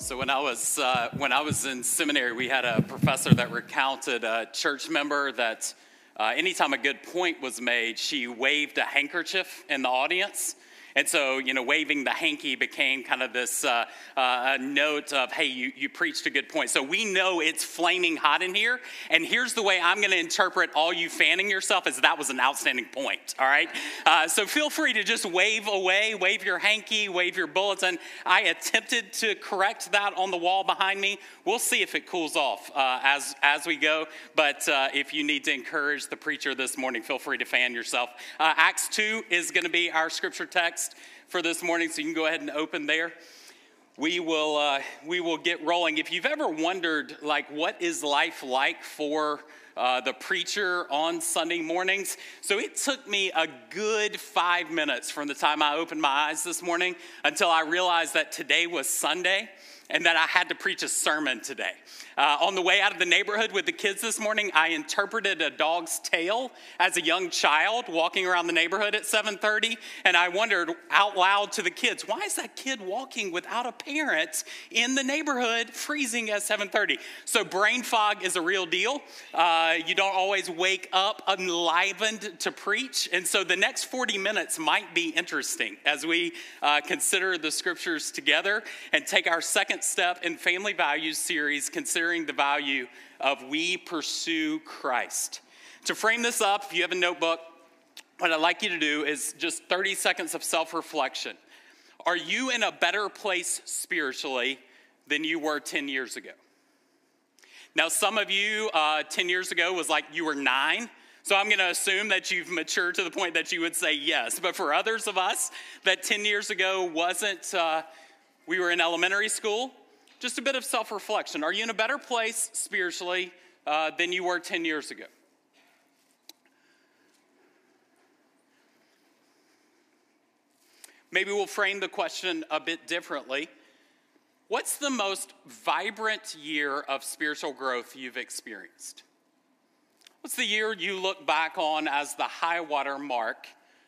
So when I was uh, when I was in seminary, we had a professor that recounted a church member that uh, anytime a good point was made, she waved a handkerchief in the audience and so, you know, waving the hanky became kind of this uh, uh, note of, hey, you, you preached a good point. So we know it's flaming hot in here. And here's the way I'm going to interpret all you fanning yourself is that was an outstanding point, all right? Uh, so feel free to just wave away, wave your hanky, wave your bulletin. I attempted to correct that on the wall behind me. We'll see if it cools off uh, as, as we go. But uh, if you need to encourage the preacher this morning, feel free to fan yourself. Uh, Acts 2 is going to be our scripture text text for this morning, so you can go ahead and open there. We will, uh, we will get rolling. If you've ever wondered, like, what is life like for uh, the preacher on Sunday mornings. So it took me a good five minutes from the time I opened my eyes this morning until I realized that today was Sunday and that I had to preach a sermon today. Uh, on the way out of the neighborhood with the kids this morning, I interpreted a dog's tail as a young child walking around the neighborhood at 7:30, and I wondered out loud to the kids, "Why is that kid walking without a parent in the neighborhood, freezing at 7:30?" So brain fog is a real deal. Uh, you don't always wake up enlivened to preach, and so the next 40 minutes might be interesting as we uh, consider the scriptures together and take our second step in Family Values series, consider considering the value of we pursue Christ. To frame this up, if you have a notebook, what I'd like you to do is just 30 seconds of self reflection. Are you in a better place spiritually than you were 10 years ago? Now, some of you uh, 10 years ago was like you were nine. So I'm going to assume that you've matured to the point that you would say yes. But for others of us, that 10 years ago wasn't, uh, we were in elementary school, just a bit of self reflection. Are you in a better place spiritually uh, than you were 10 years ago? Maybe we'll frame the question a bit differently. What's the most vibrant year of spiritual growth you've experienced? What's the year you look back on as the high water mark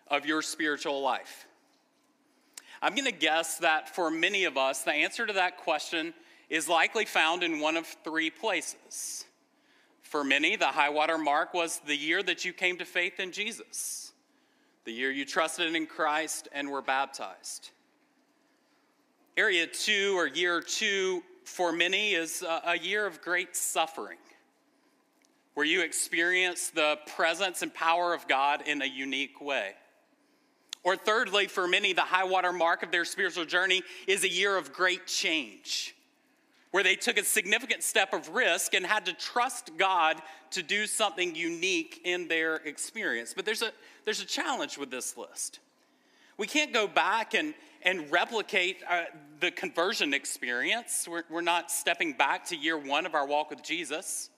of your spiritual life? I'm going to guess that for many of us, the answer to that question is likely found in one of three places. For many, the high water mark was the year that you came to faith in Jesus, the year you trusted in Christ and were baptized. Area two, or year two, for many, is a year of great suffering, where you experience the presence and power of God in a unique way. Or thirdly, for many, the high water mark of their spiritual journey is a year of great change, where they took a significant step of risk and had to trust God to do something unique in their experience. But there's a, there's a challenge with this list. We can't go back and, and replicate uh, the conversion experience. We're, we're not stepping back to year one of our walk with Jesus.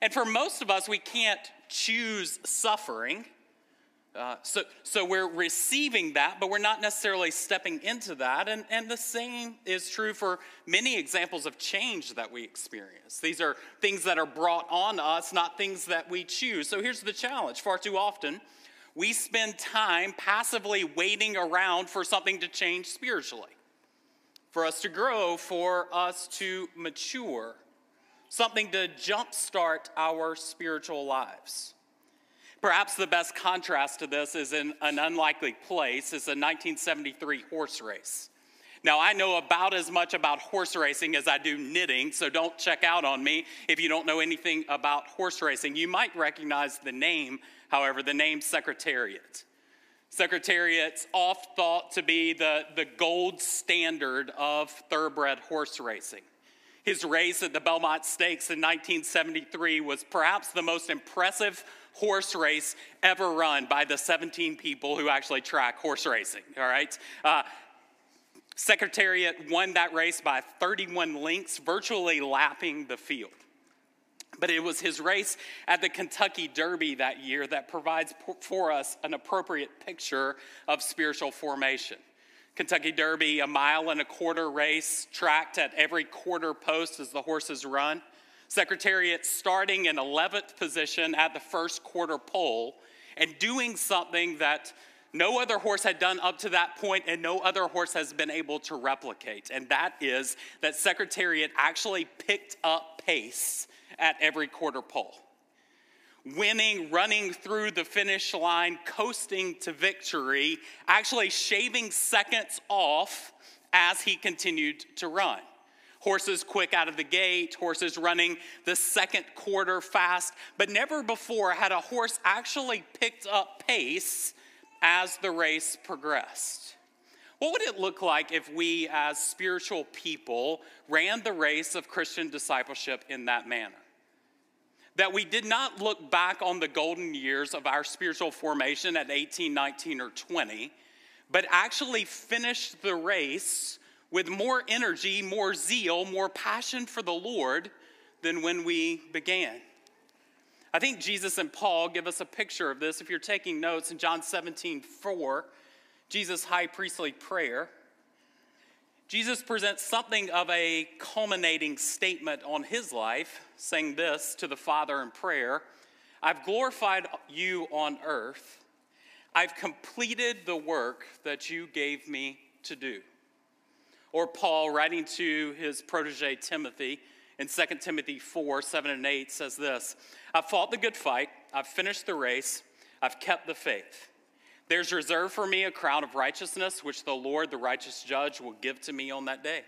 And for most of us, we can't choose suffering. Uh, so, so we're receiving that, but we're not necessarily stepping into that. And, and the same is true for many examples of change that we experience. These are things that are brought on us, not things that we choose. So here's the challenge far too often, we spend time passively waiting around for something to change spiritually, for us to grow, for us to mature, something to jumpstart our spiritual lives. Perhaps the best contrast to this is in an unlikely place is a 1973 horse race. Now, I know about as much about horse racing as I do knitting, so don't check out on me if you don't know anything about horse racing. You might recognize the name, however, the name Secretariat. Secretariat's oft thought to be the, the gold standard of thoroughbred horse racing. His race at the Belmont Stakes in 1973 was perhaps the most impressive horse race ever run by the 17 people who actually track horse racing, all right? Uh, Secretariat won that race by 31 lengths, virtually lapping the field. But it was his race at the Kentucky Derby that year that provides for us an appropriate picture of spiritual formation. Kentucky Derby, a mile and a quarter race, tracked at every quarter post as the horses run. Secretariat starting in 11th position at the first quarter pole and doing something that no other horse had done up to that point, and no other horse has been able to replicate. And that is that Secretariat actually picked up pace at every quarter pole. Winning, running through the finish line, coasting to victory, actually shaving seconds off as he continued to run. Horses quick out of the gate, horses running the second quarter fast, but never before had a horse actually picked up pace as the race progressed. What would it look like if we, as spiritual people, ran the race of Christian discipleship in that manner? That we did not look back on the golden years of our spiritual formation at 18, 19, or 20, but actually finished the race with more energy, more zeal, more passion for the Lord than when we began. I think Jesus and Paul give us a picture of this. If you're taking notes in John 17, 4, Jesus' high priestly prayer, Jesus presents something of a culminating statement on his life, saying this to the Father in prayer I've glorified you on earth. I've completed the work that you gave me to do. Or Paul, writing to his protege Timothy in 2 Timothy 4 7 and 8, says this I've fought the good fight, I've finished the race, I've kept the faith. There's reserved for me a crown of righteousness, which the Lord, the righteous judge, will give to me on that day.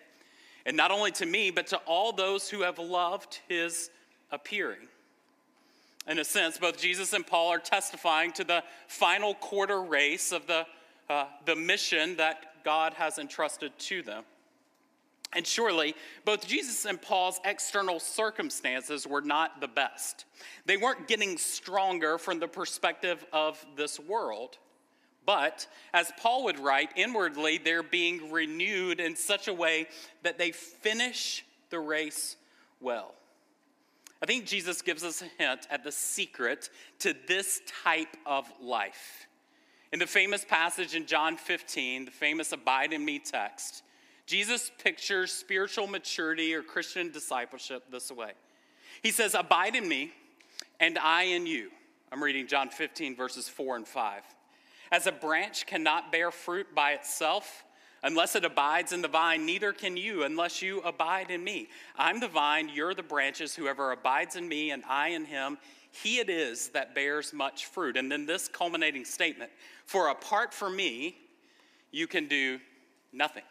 And not only to me, but to all those who have loved his appearing. In a sense, both Jesus and Paul are testifying to the final quarter race of the, uh, the mission that God has entrusted to them. And surely, both Jesus and Paul's external circumstances were not the best. They weren't getting stronger from the perspective of this world. But, as Paul would write, inwardly they're being renewed in such a way that they finish the race well. I think Jesus gives us a hint at the secret to this type of life. In the famous passage in John 15, the famous Abide in Me text, Jesus pictures spiritual maturity or Christian discipleship this way He says, Abide in me, and I in you. I'm reading John 15, verses 4 and 5. As a branch cannot bear fruit by itself, Unless it abides in the vine, neither can you unless you abide in me. I'm the vine, you're the branches. Whoever abides in me and I in him, he it is that bears much fruit. And then this culminating statement For apart from me, you can do nothing.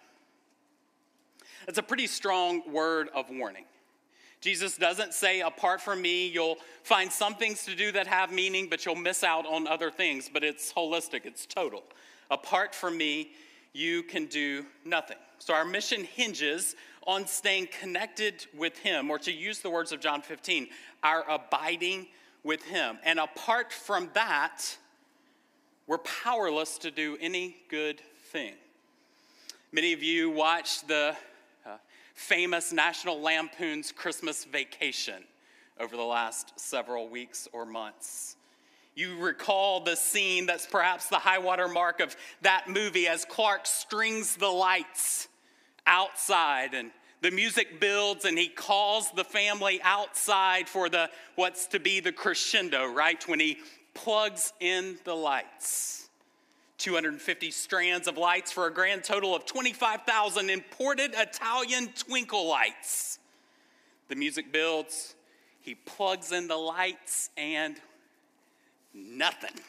That's a pretty strong word of warning. Jesus doesn't say, apart from me, you'll find some things to do that have meaning, but you'll miss out on other things. But it's holistic, it's total. Apart from me, you can do nothing. So our mission hinges on staying connected with Him, or to use the words of John 15, our abiding with Him. And apart from that, we're powerless to do any good thing. Many of you watched the uh, famous National Lampoon's Christmas Vacation over the last several weeks or months. You recall the scene that's perhaps the high water mark of that movie as Clark strings the lights outside and the music builds and he calls the family outside for the what's to be the crescendo, right? When he plugs in the lights. 250 strands of lights for a grand total of 25,000 imported Italian twinkle lights. The music builds, he plugs in the lights, and nothing.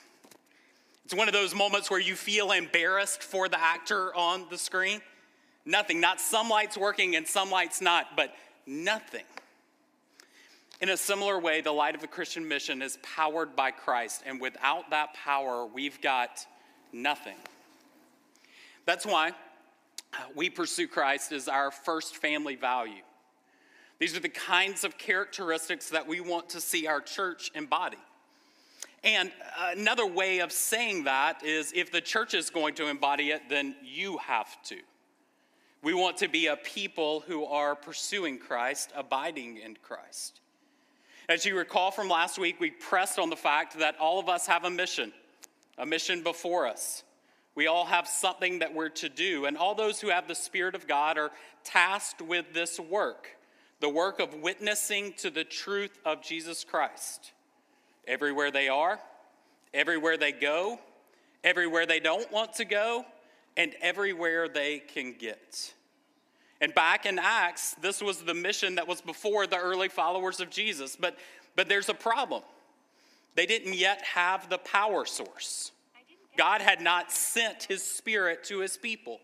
It's one of those moments where you feel embarrassed for the actor on the screen. Nothing, not some lights working and some lights not, but nothing. In a similar way, the light of the Christian mission is powered by Christ, and without that power, we've got nothing. That's why uh, we pursue Christ as our first family value. These are the kinds of characteristics that we want to see our church embody. And uh, another way of saying that is if the church is going to embody it, then you have to. We want to be a people who are pursuing Christ, abiding in Christ. As you recall from last week, we pressed on the fact that all of us have a mission a mission before us. We all have something that we're to do, and all those who have the Spirit of God are tasked with this work the work of witnessing to the truth of Jesus Christ. Everywhere they are, everywhere they go, everywhere they don't want to go, and everywhere they can get. And back in Acts, this was the mission that was before the early followers of Jesus. But, but there's a problem. They didn't yet have the power source. God had not sent his spirit to his people.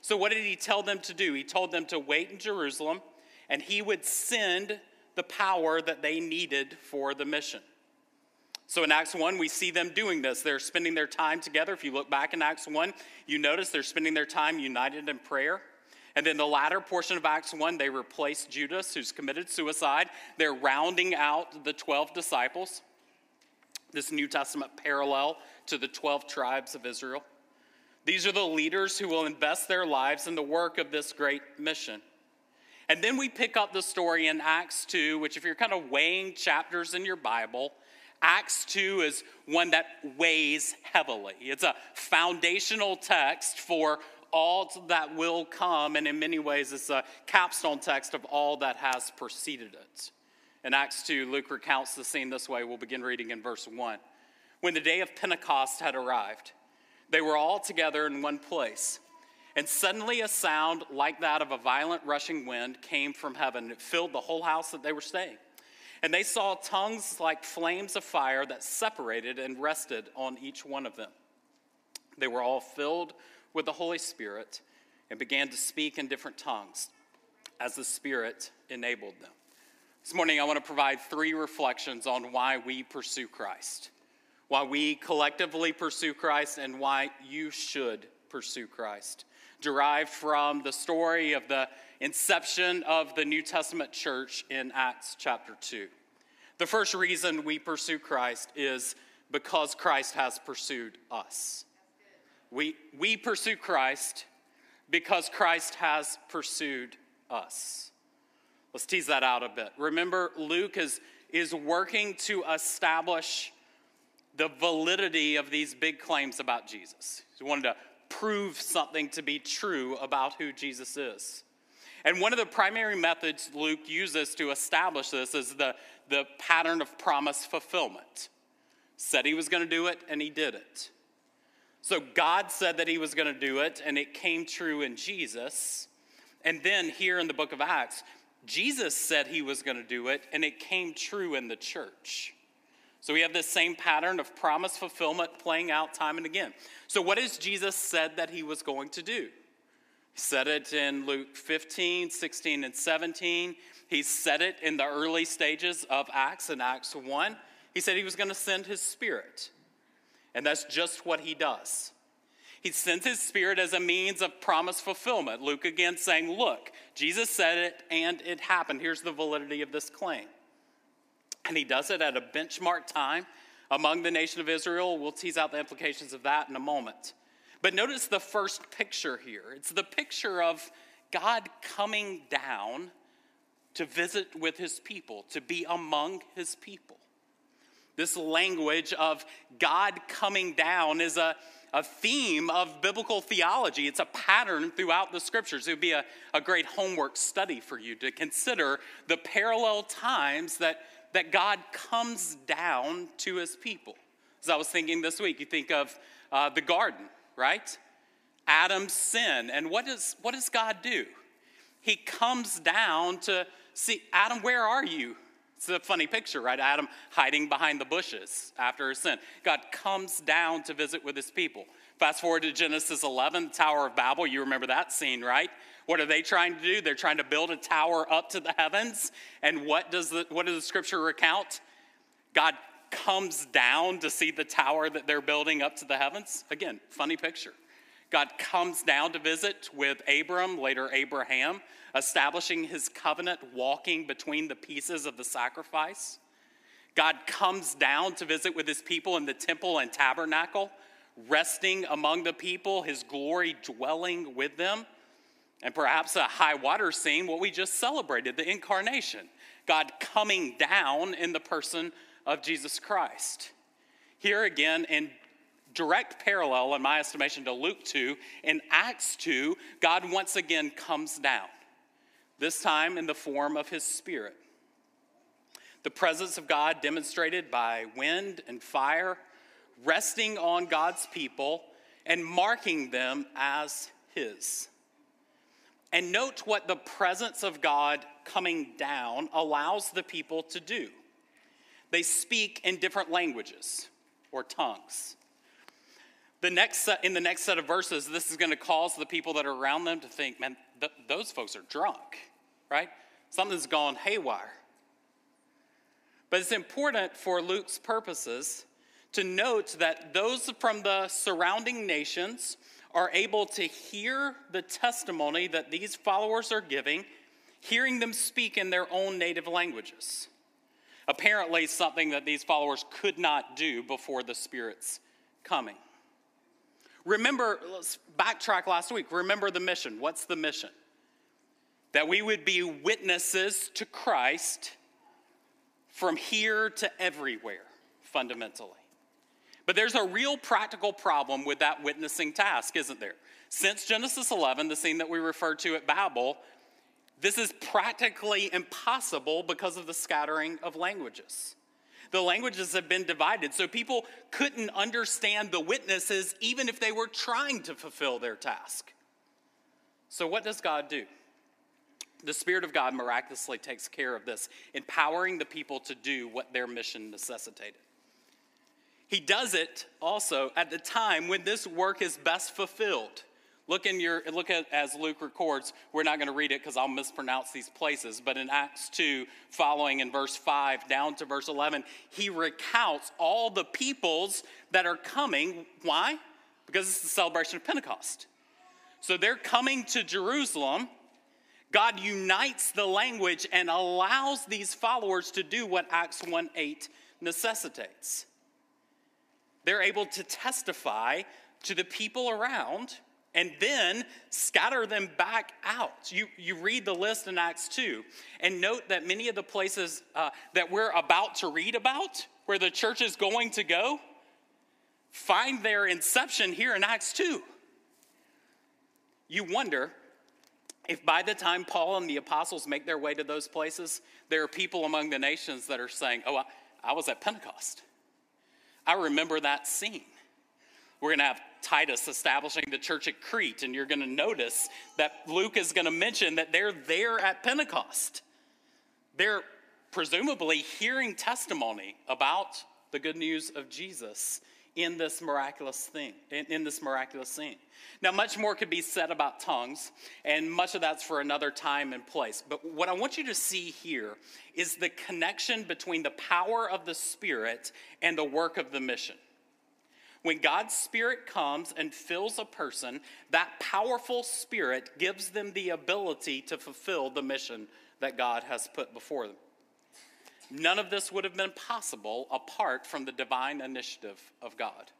So, what did he tell them to do? He told them to wait in Jerusalem, and he would send the power that they needed for the mission. So in Acts 1, we see them doing this. They're spending their time together. If you look back in Acts 1, you notice they're spending their time united in prayer. And then the latter portion of Acts 1, they replace Judas, who's committed suicide. They're rounding out the 12 disciples. This New Testament parallel to the 12 tribes of Israel. These are the leaders who will invest their lives in the work of this great mission. And then we pick up the story in Acts 2, which, if you're kind of weighing chapters in your Bible, Acts 2 is one that weighs heavily. It's a foundational text for all that will come, and in many ways, it's a capstone text of all that has preceded it. In Acts 2, Luke recounts the scene this way. We'll begin reading in verse 1. When the day of Pentecost had arrived, they were all together in one place. And suddenly a sound like that of a violent rushing wind came from heaven. It filled the whole house that they were staying. And they saw tongues like flames of fire that separated and rested on each one of them. They were all filled with the Holy Spirit and began to speak in different tongues as the Spirit enabled them. This morning, I want to provide three reflections on why we pursue Christ, why we collectively pursue Christ, and why you should pursue Christ derived from the story of the inception of the New Testament church in Acts chapter 2. The first reason we pursue Christ is because Christ has pursued us. We, we pursue Christ because Christ has pursued us. Let's tease that out a bit. Remember, Luke is, is working to establish the validity of these big claims about Jesus. He wanted to prove something to be true about who Jesus is. And one of the primary methods Luke uses to establish this is the, the pattern of promise fulfillment. Said he was going to do it, and he did it. So God said that he was going to do it, and it came true in Jesus. And then here in the book of Acts, Jesus said he was going to do it, and it came true in the church. So we have this same pattern of promise fulfillment playing out time and again. So, what has Jesus said that he was going to do? He said it in Luke 15, 16, and 17. He said it in the early stages of Acts in Acts 1. He said he was going to send his spirit. And that's just what he does. He sends his spirit as a means of promise fulfillment. Luke again saying, Look, Jesus said it and it happened. Here's the validity of this claim. And he does it at a benchmark time among the nation of Israel. We'll tease out the implications of that in a moment. But notice the first picture here it's the picture of God coming down to visit with his people, to be among his people. This language of God coming down is a, a theme of biblical theology. It's a pattern throughout the scriptures. It would be a, a great homework study for you to consider the parallel times that that God comes down to his people. As I was thinking this week, you think of uh, the garden, right? Adam's sin. And what does, what does God do? He comes down to see, Adam, where are you? It's a funny picture, right? Adam hiding behind the bushes after his sin. God comes down to visit with his people. Fast forward to Genesis 11, the Tower of Babel. You remember that scene, right? What are they trying to do? They're trying to build a tower up to the heavens. And what does the, what does the scripture recount? God comes down to see the tower that they're building up to the heavens. Again, funny picture. God comes down to visit with Abram, later Abraham, establishing his covenant, walking between the pieces of the sacrifice. God comes down to visit with his people in the temple and tabernacle, resting among the people, his glory dwelling with them. And perhaps a high water scene, what we just celebrated, the incarnation. God coming down in the person of Jesus Christ. Here again, in direct parallel, in my estimation, to Luke 2, in Acts 2, God once again comes down, this time in the form of his Spirit. The presence of God demonstrated by wind and fire, resting on God's people and marking them as His. And note what the presence of God coming down allows the people to do. They speak in different languages or tongues. The next set, in the next set of verses, this is going to cause the people that are around them to think, man, th- those folks are drunk, right? Something's gone haywire. But it's important for Luke's purposes to note that those from the surrounding nations are able to hear the testimony that these followers are giving, hearing them speak in their own native languages. Apparently, something that these followers could not do before the Spirit's coming. Remember, let's backtrack last week. Remember the mission. What's the mission? That we would be witnesses to Christ from here to everywhere, fundamentally. But there's a real practical problem with that witnessing task, isn't there? Since Genesis 11, the scene that we refer to at Babel, this is practically impossible because of the scattering of languages. The languages have been divided, so people couldn't understand the witnesses even if they were trying to fulfill their task. So, what does God do? The Spirit of God miraculously takes care of this, empowering the people to do what their mission necessitated. He does it also at the time when this work is best fulfilled. Look in your look at as Luke records. We're not going to read it because I'll mispronounce these places. But in Acts 2, following in verse 5 down to verse 11, he recounts all the peoples that are coming. Why? Because it's the celebration of Pentecost. So they're coming to Jerusalem. God unites the language and allows these followers to do what Acts 1 8 necessitates. They're able to testify to the people around and then scatter them back out. You, you read the list in Acts 2, and note that many of the places uh, that we're about to read about, where the church is going to go, find their inception here in Acts 2. You wonder if by the time Paul and the apostles make their way to those places, there are people among the nations that are saying, Oh, I, I was at Pentecost. I remember that scene. We're going to have Titus establishing the church at Crete, and you're going to notice that Luke is going to mention that they're there at Pentecost. They're presumably hearing testimony about the good news of Jesus in this miraculous thing, in, in, this miraculous scene. Now, much more could be said about tongues, and much of that's for another time and place. But what I want you to see here is the connection between the power of the Spirit and the work of the mission. When God's Spirit comes and fills a person, that powerful Spirit gives them the ability to fulfill the mission that God has put before them. None of this would have been possible apart from the divine initiative of God.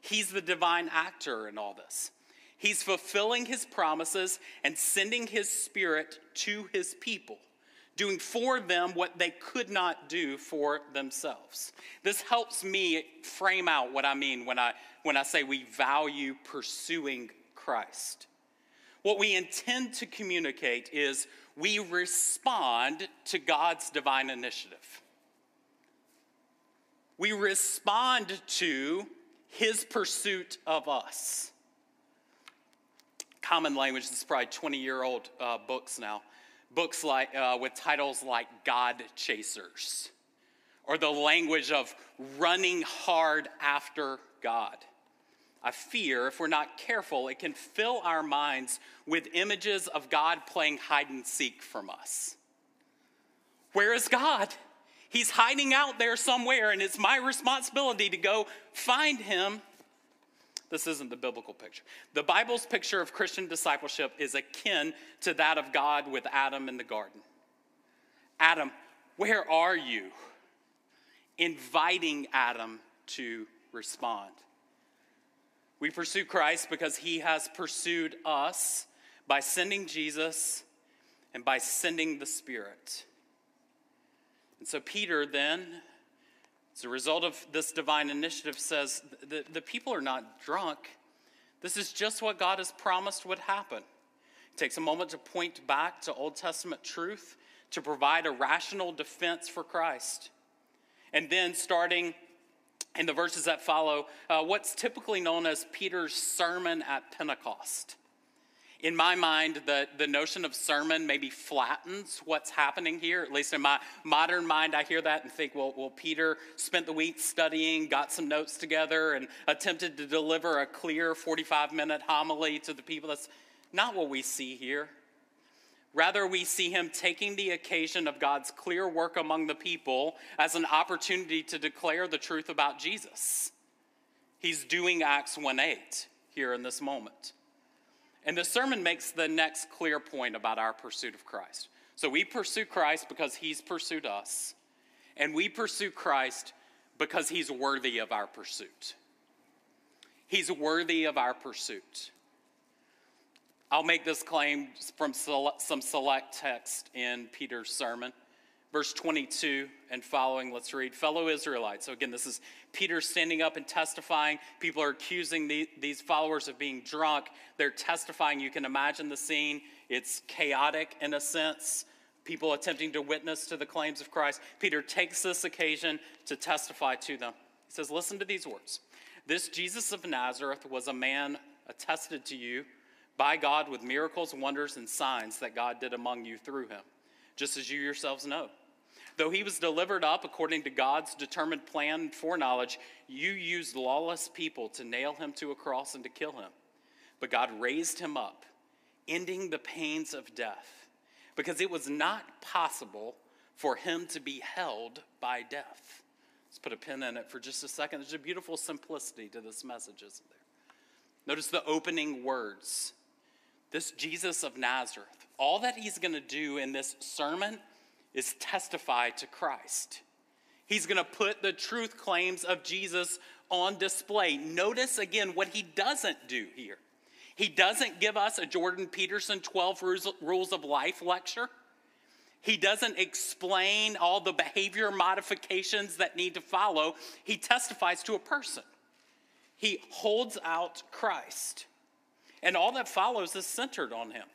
He's the divine actor in all this. He's fulfilling his promises and sending his spirit to his people, doing for them what they could not do for themselves. This helps me frame out what I mean when I, when I say we value pursuing Christ. What we intend to communicate is we respond to God's divine initiative. We respond to his pursuit of us. Common language, this is probably 20 year old uh, books now. Books like, uh, with titles like God Chasers, or the language of running hard after God. I fear if we're not careful, it can fill our minds with images of God playing hide and seek from us. Where is God? He's hiding out there somewhere, and it's my responsibility to go find him. This isn't the biblical picture. The Bible's picture of Christian discipleship is akin to that of God with Adam in the garden. Adam, where are you? Inviting Adam to respond. We pursue Christ because he has pursued us by sending Jesus and by sending the Spirit. And so, Peter then, as a result of this divine initiative, says the, the people are not drunk. This is just what God has promised would happen. It takes a moment to point back to Old Testament truth to provide a rational defense for Christ. And then, starting in the verses that follow uh, what's typically known as Peter's sermon at Pentecost. In my mind, the, the notion of sermon maybe flattens what's happening here. At least in my modern mind, I hear that and think, well, well, Peter spent the week studying, got some notes together, and attempted to deliver a clear 45 minute homily to the people. That's not what we see here. Rather, we see him taking the occasion of God's clear work among the people as an opportunity to declare the truth about Jesus. He's doing Acts 1 8 here in this moment. And the sermon makes the next clear point about our pursuit of Christ. So we pursue Christ because he's pursued us, and we pursue Christ because he's worthy of our pursuit. He's worthy of our pursuit. I'll make this claim from some select text in Peter's sermon. Verse 22 and following, let's read. Fellow Israelites. So, again, this is Peter standing up and testifying. People are accusing the, these followers of being drunk. They're testifying. You can imagine the scene. It's chaotic in a sense. People attempting to witness to the claims of Christ. Peter takes this occasion to testify to them. He says, Listen to these words. This Jesus of Nazareth was a man attested to you by God with miracles, wonders, and signs that God did among you through him, just as you yourselves know. Though he was delivered up according to God's determined plan foreknowledge, you used lawless people to nail him to a cross and to kill him. But God raised him up, ending the pains of death, because it was not possible for him to be held by death. Let's put a pin in it for just a second. There's a beautiful simplicity to this message, isn't there? Notice the opening words this Jesus of Nazareth, all that he's going to do in this sermon is testify to Christ. He's going to put the truth claims of Jesus on display. Notice again what he doesn't do here. He doesn't give us a Jordan Peterson 12 rules of life lecture. He doesn't explain all the behavior modifications that need to follow. He testifies to a person. He holds out Christ. And all that follows is centered on him.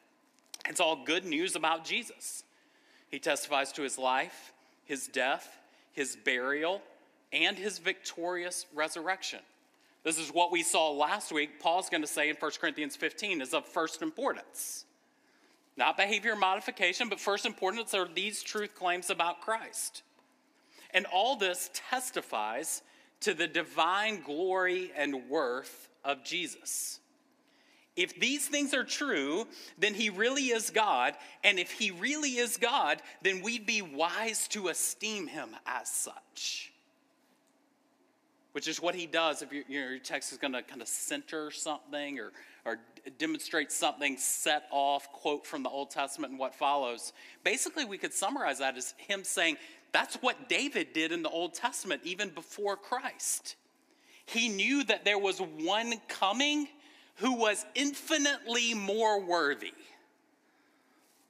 It's all good news about Jesus. He testifies to his life, his death, his burial, and his victorious resurrection. This is what we saw last week. Paul's going to say in 1 Corinthians 15 is of first importance. Not behavior modification, but first importance are these truth claims about Christ. And all this testifies to the divine glory and worth of Jesus. If these things are true, then he really is God. And if he really is God, then we'd be wise to esteem him as such. Which is what he does if you, your text is going to kind of center something or, or demonstrate something set off, quote from the Old Testament and what follows. Basically, we could summarize that as him saying, that's what David did in the Old Testament, even before Christ. He knew that there was one coming who was infinitely more worthy,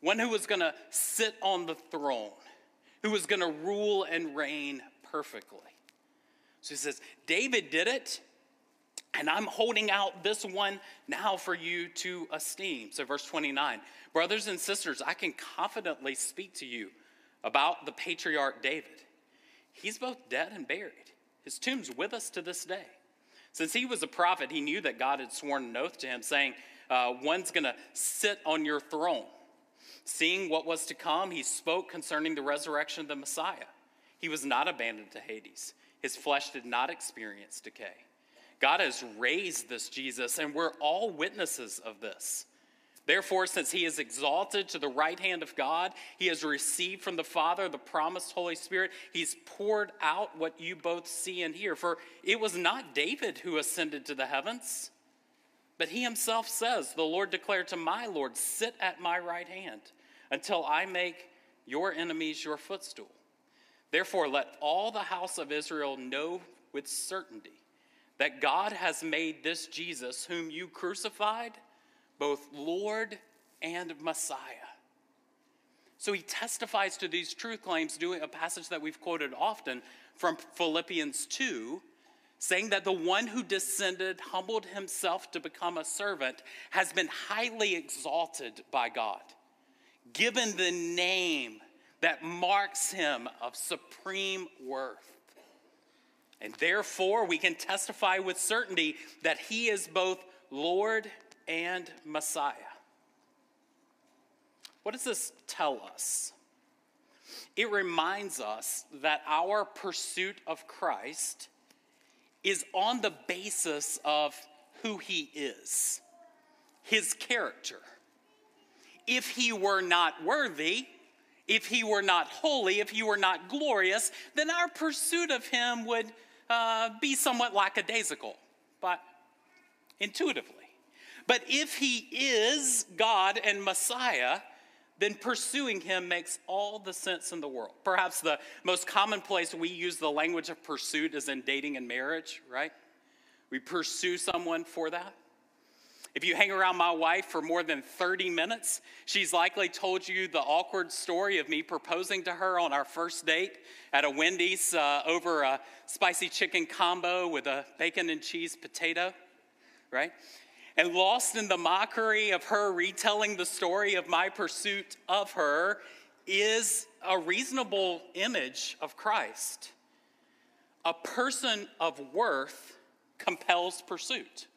one who was going to sit on the throne, who was going to rule and reign perfectly. So he says, David did it, and I'm holding out this one now for you to esteem. So, verse 29 Brothers and sisters, I can confidently speak to you about the patriarch David. He's both dead and buried. His tomb's with us to this day. Since he was a prophet, he knew that God had sworn an oath to him, saying, uh, One's going to sit on your throne. Seeing what was to come, he spoke concerning the resurrection of the Messiah. He was not abandoned to Hades, his flesh did not experience decay. God has raised this Jesus, and we're all witnesses of this. Therefore, since he is exalted to the right hand of God, he has received from the Father the promised Holy Spirit. He's poured out what you both see and hear. For it was not David who ascended to the heavens, but he himself says, The Lord declared to my Lord, Sit at my right hand until I make your enemies your footstool. Therefore, let all the house of Israel know with certainty that God has made this Jesus, whom you crucified, both Lord and Messiah. So he testifies to these truth claims, doing a passage that we've quoted often from Philippians 2, saying that the one who descended, humbled himself to become a servant, has been highly exalted by God, given the name that marks him of supreme worth. And therefore, we can testify with certainty that he is both Lord and Messiah. What does this tell us? It reminds us that our pursuit of Christ is on the basis of who he is, his character. If he were not worthy, if he were not holy, if he were not glorious, then our pursuit of him would uh, be somewhat lackadaisical, but intuitively. But if he is God and Messiah, then pursuing him makes all the sense in the world. Perhaps the most common place we use the language of pursuit is in dating and marriage, right? We pursue someone for that. If you hang around my wife for more than 30 minutes, she's likely told you the awkward story of me proposing to her on our first date at a Wendy's uh, over a spicy chicken combo with a bacon and cheese potato, right? And lost in the mockery of her retelling the story of my pursuit of her is a reasonable image of Christ. A person of worth compels pursuit.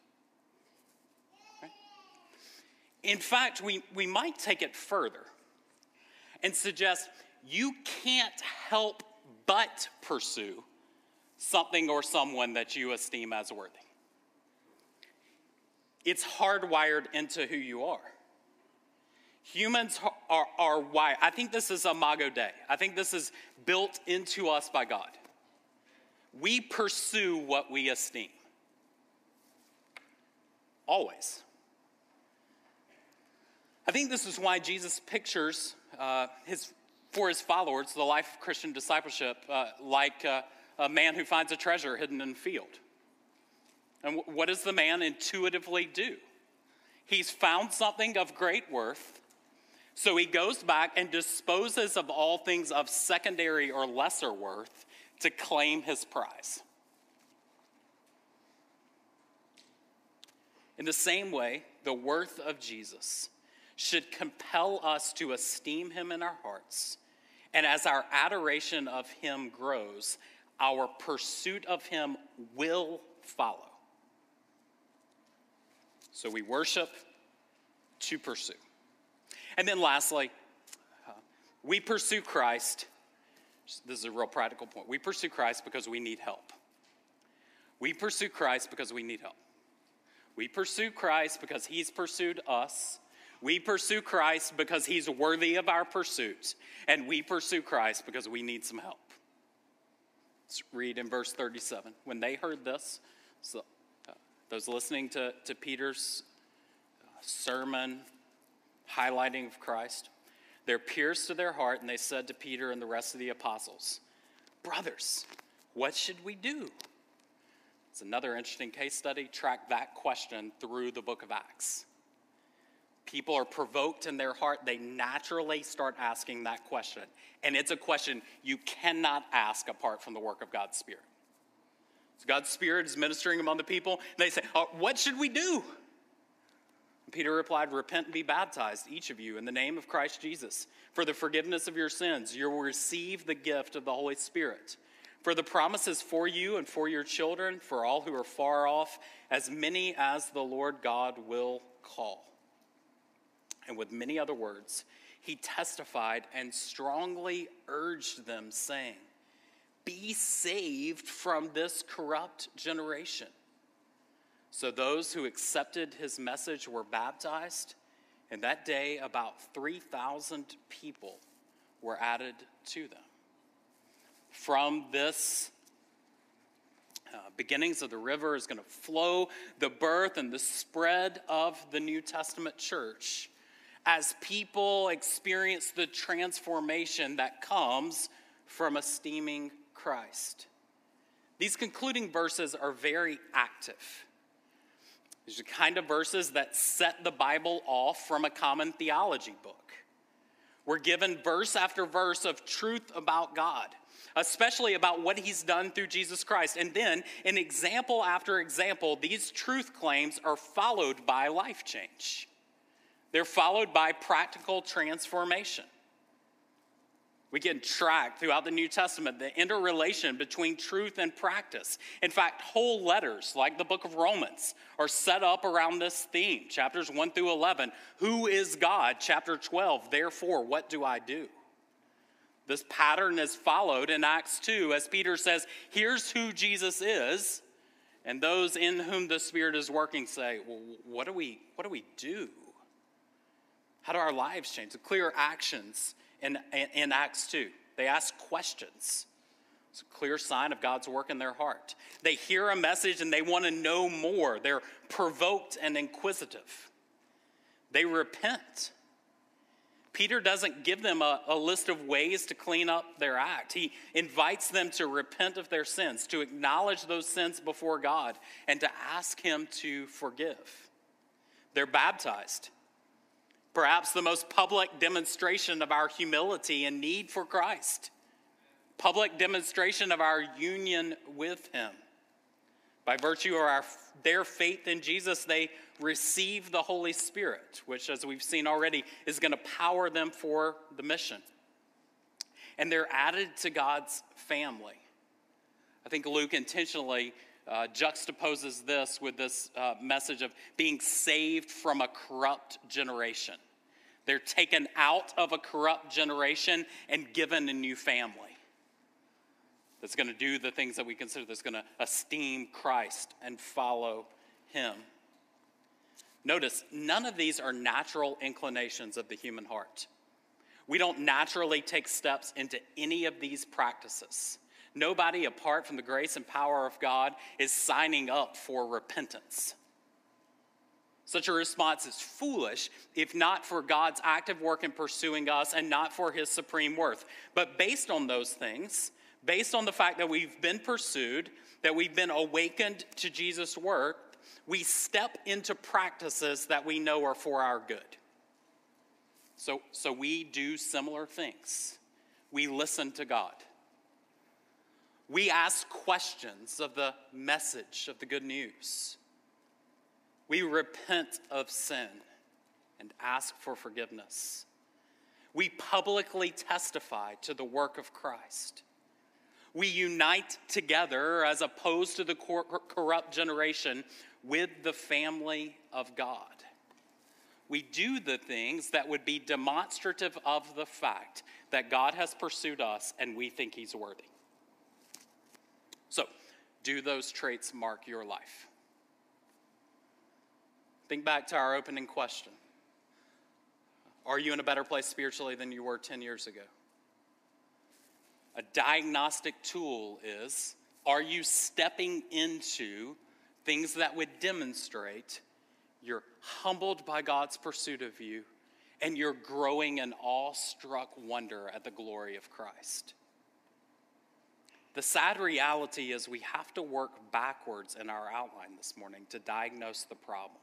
In fact, we, we might take it further and suggest you can't help but pursue something or someone that you esteem as worthy. It's hardwired into who you are. Humans are, are wired. I think this is Imago Dei. I think this is built into us by God. We pursue what we esteem. Always. I think this is why Jesus pictures uh, his, for his followers the life of Christian discipleship uh, like uh, a man who finds a treasure hidden in a field. And what does the man intuitively do? He's found something of great worth, so he goes back and disposes of all things of secondary or lesser worth to claim his prize. In the same way, the worth of Jesus should compel us to esteem him in our hearts. And as our adoration of him grows, our pursuit of him will follow. So we worship to pursue. And then lastly, uh, we pursue Christ. This is a real practical point. We pursue Christ because we need help. We pursue Christ because we need help. We pursue Christ because he's pursued us. We pursue Christ because he's worthy of our pursuit, and we pursue Christ because we need some help. Let's read in verse 37. When they heard this, so, those listening to, to Peter's sermon highlighting of Christ, they're pierced to their heart, and they said to Peter and the rest of the apostles, Brothers, what should we do? It's another interesting case study. Track that question through the book of Acts people are provoked in their heart, they naturally start asking that question. And it's a question you cannot ask apart from the work of God's Spirit. So God's Spirit is ministering among the people, and they say, oh, What should we do? And Peter replied, Repent and be baptized, each of you, in the name of Christ Jesus, for the forgiveness of your sins. You will receive the gift of the Holy Spirit. For the promises for you and for your children, for all who are far off, as many as the Lord God will call and with many other words, he testified and strongly urged them, saying, Be saved from this corrupt generation. So those who accepted his message were baptized, and that day about 3,000 people were added to them. From this uh, beginnings of the river is going to flow the birth and the spread of the New Testament church as people experience the transformation that comes from esteeming Christ. These concluding verses are very active. These are the kind of verses that set the Bible off from a common theology book. We're given verse after verse of truth about God, especially about what he's done through Jesus Christ. And then, in example after example, these truth claims are followed by life change. They're followed by practical transformation. We can track throughout the New Testament the interrelation between truth and practice. In fact, whole letters, like the book of Romans, are set up around this theme. Chapters 1 through 11 Who is God? Chapter 12 Therefore, what do I do? This pattern is followed in Acts 2 as Peter says, Here's who Jesus is. And those in whom the Spirit is working say, Well, what do we, what do, we do? How do our lives change? The clear actions in, in, Acts 2. They ask questions. It's a clear sign of God's work in their heart. They hear a message and they want to know more. They're provoked and inquisitive. They repent. Peter doesn't give them a, a, list of ways to clean up their act. He invites them to repent of their sins, to acknowledge those sins before God, and to ask Him to forgive. They're baptized. Perhaps the most public demonstration of our humility and need for Christ. Public demonstration of our union with Him. By virtue of our, their faith in Jesus, they receive the Holy Spirit, which, as we've seen already, is going to power them for the mission. And they're added to God's family. I think Luke intentionally uh, juxtaposes this with this uh, message of being saved from a corrupt generation. They're taken out of a corrupt generation and given a new family that's going to do the things that we consider that's going to esteem Christ and follow him. Notice, none of these are natural inclinations of the human heart. We don't naturally take steps into any of these practices. Nobody, apart from the grace and power of God, is signing up for repentance. Such a response is foolish if not for God's active work in pursuing us and not for his supreme worth. But based on those things, based on the fact that we've been pursued, that we've been awakened to Jesus' work, we step into practices that we know are for our good. So, so we do similar things. We listen to God. We ask questions of the message of the good news. We repent of sin and ask for forgiveness. We publicly testify to the work of Christ. We unite together as opposed to the corrupt generation with the family of God. We do the things that would be demonstrative of the fact that God has pursued us and we think He's worthy. So, do those traits mark your life? Think back to our opening question Are you in a better place spiritually than you were 10 years ago? A diagnostic tool is Are you stepping into things that would demonstrate you're humbled by God's pursuit of you and you're growing in awestruck wonder at the glory of Christ? The sad reality is we have to work backwards in our outline this morning to diagnose the problem.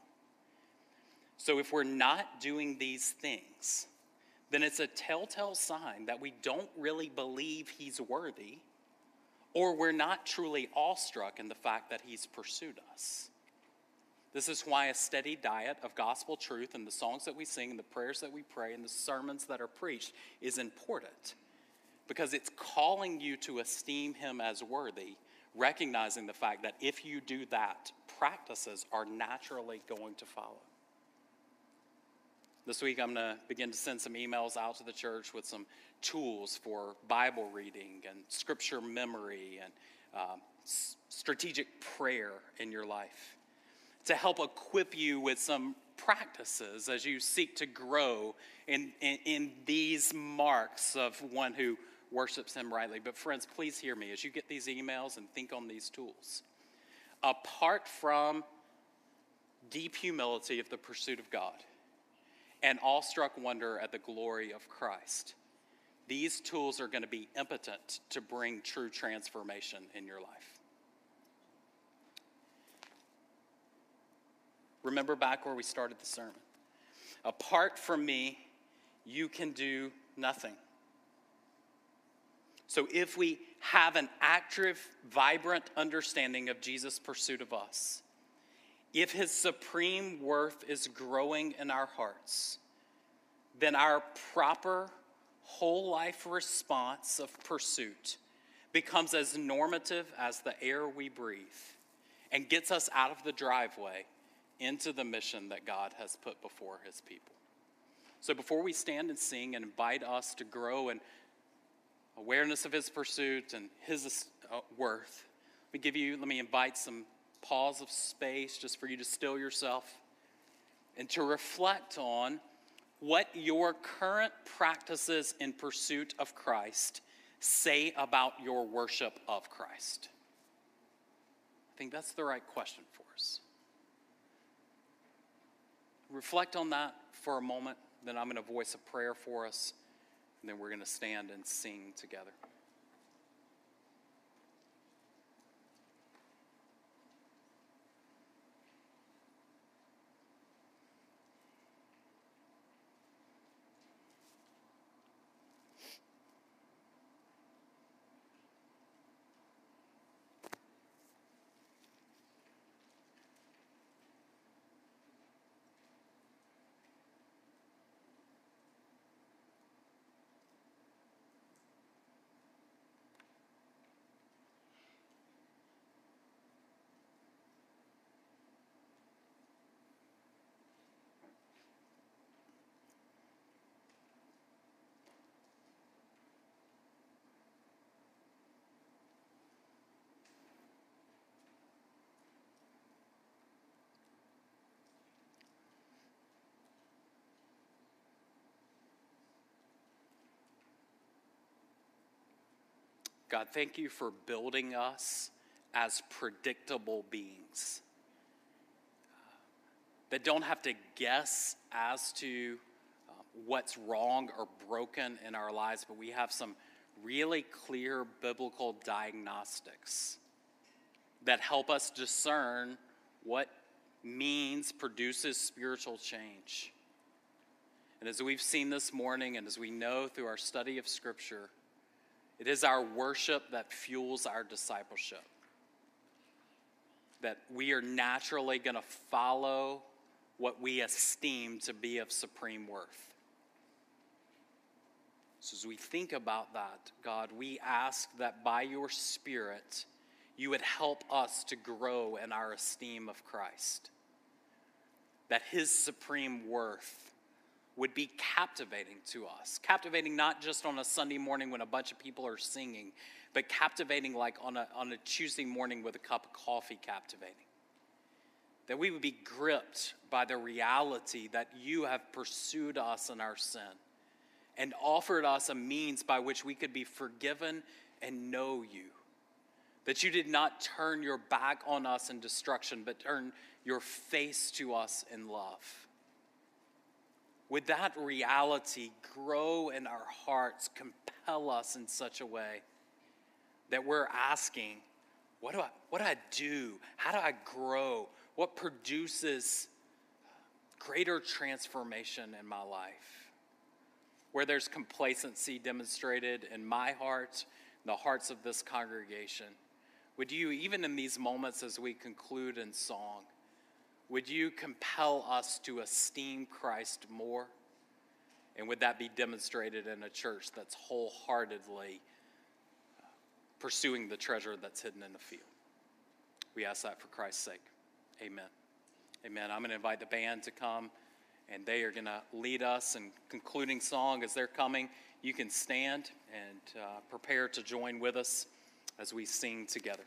So if we're not doing these things, then it's a telltale sign that we don't really believe he's worthy, or we're not truly awestruck in the fact that he's pursued us. This is why a steady diet of gospel truth and the songs that we sing and the prayers that we pray and the sermons that are preached is important because it's calling you to esteem him as worthy, recognizing the fact that if you do that, practices are naturally going to follow. This week, I'm going to begin to send some emails out to the church with some tools for Bible reading and scripture memory and um, s- strategic prayer in your life to help equip you with some practices as you seek to grow in, in, in these marks of one who worships Him rightly. But, friends, please hear me as you get these emails and think on these tools. Apart from deep humility of the pursuit of God, and awestruck wonder at the glory of Christ. These tools are going to be impotent to bring true transformation in your life. Remember back where we started the sermon. Apart from me, you can do nothing. So, if we have an active, vibrant understanding of Jesus' pursuit of us, if his supreme worth is growing in our hearts, then our proper, whole life response of pursuit becomes as normative as the air we breathe and gets us out of the driveway into the mission that God has put before his people. So before we stand and sing and invite us to grow in awareness of his pursuit and his uh, worth, let me give you, let me invite some pause of space just for you to still yourself and to reflect on what your current practices in pursuit of Christ say about your worship of Christ. I think that's the right question for us. Reflect on that for a moment, then I'm going to voice a prayer for us, and then we're going to stand and sing together. God, thank you for building us as predictable beings that don't have to guess as to uh, what's wrong or broken in our lives, but we have some really clear biblical diagnostics that help us discern what means produces spiritual change. And as we've seen this morning, and as we know through our study of Scripture, it is our worship that fuels our discipleship. That we are naturally going to follow what we esteem to be of supreme worth. So, as we think about that, God, we ask that by your Spirit, you would help us to grow in our esteem of Christ. That his supreme worth would be captivating to us. Captivating not just on a Sunday morning when a bunch of people are singing, but captivating like on a, on a Tuesday morning with a cup of coffee, captivating. That we would be gripped by the reality that you have pursued us in our sin and offered us a means by which we could be forgiven and know you. That you did not turn your back on us in destruction, but turn your face to us in love would that reality grow in our hearts, compel us in such a way that we're asking, what do I, what do, I do? How do I grow? What produces greater transformation in my life? Where there's complacency demonstrated in my heart, in the hearts of this congregation, would you, even in these moments as we conclude in song, would you compel us to esteem Christ more? And would that be demonstrated in a church that's wholeheartedly pursuing the treasure that's hidden in the field? We ask that for Christ's sake. Amen. Amen. I'm going to invite the band to come, and they are going to lead us in concluding song. As they're coming, you can stand and uh, prepare to join with us as we sing together.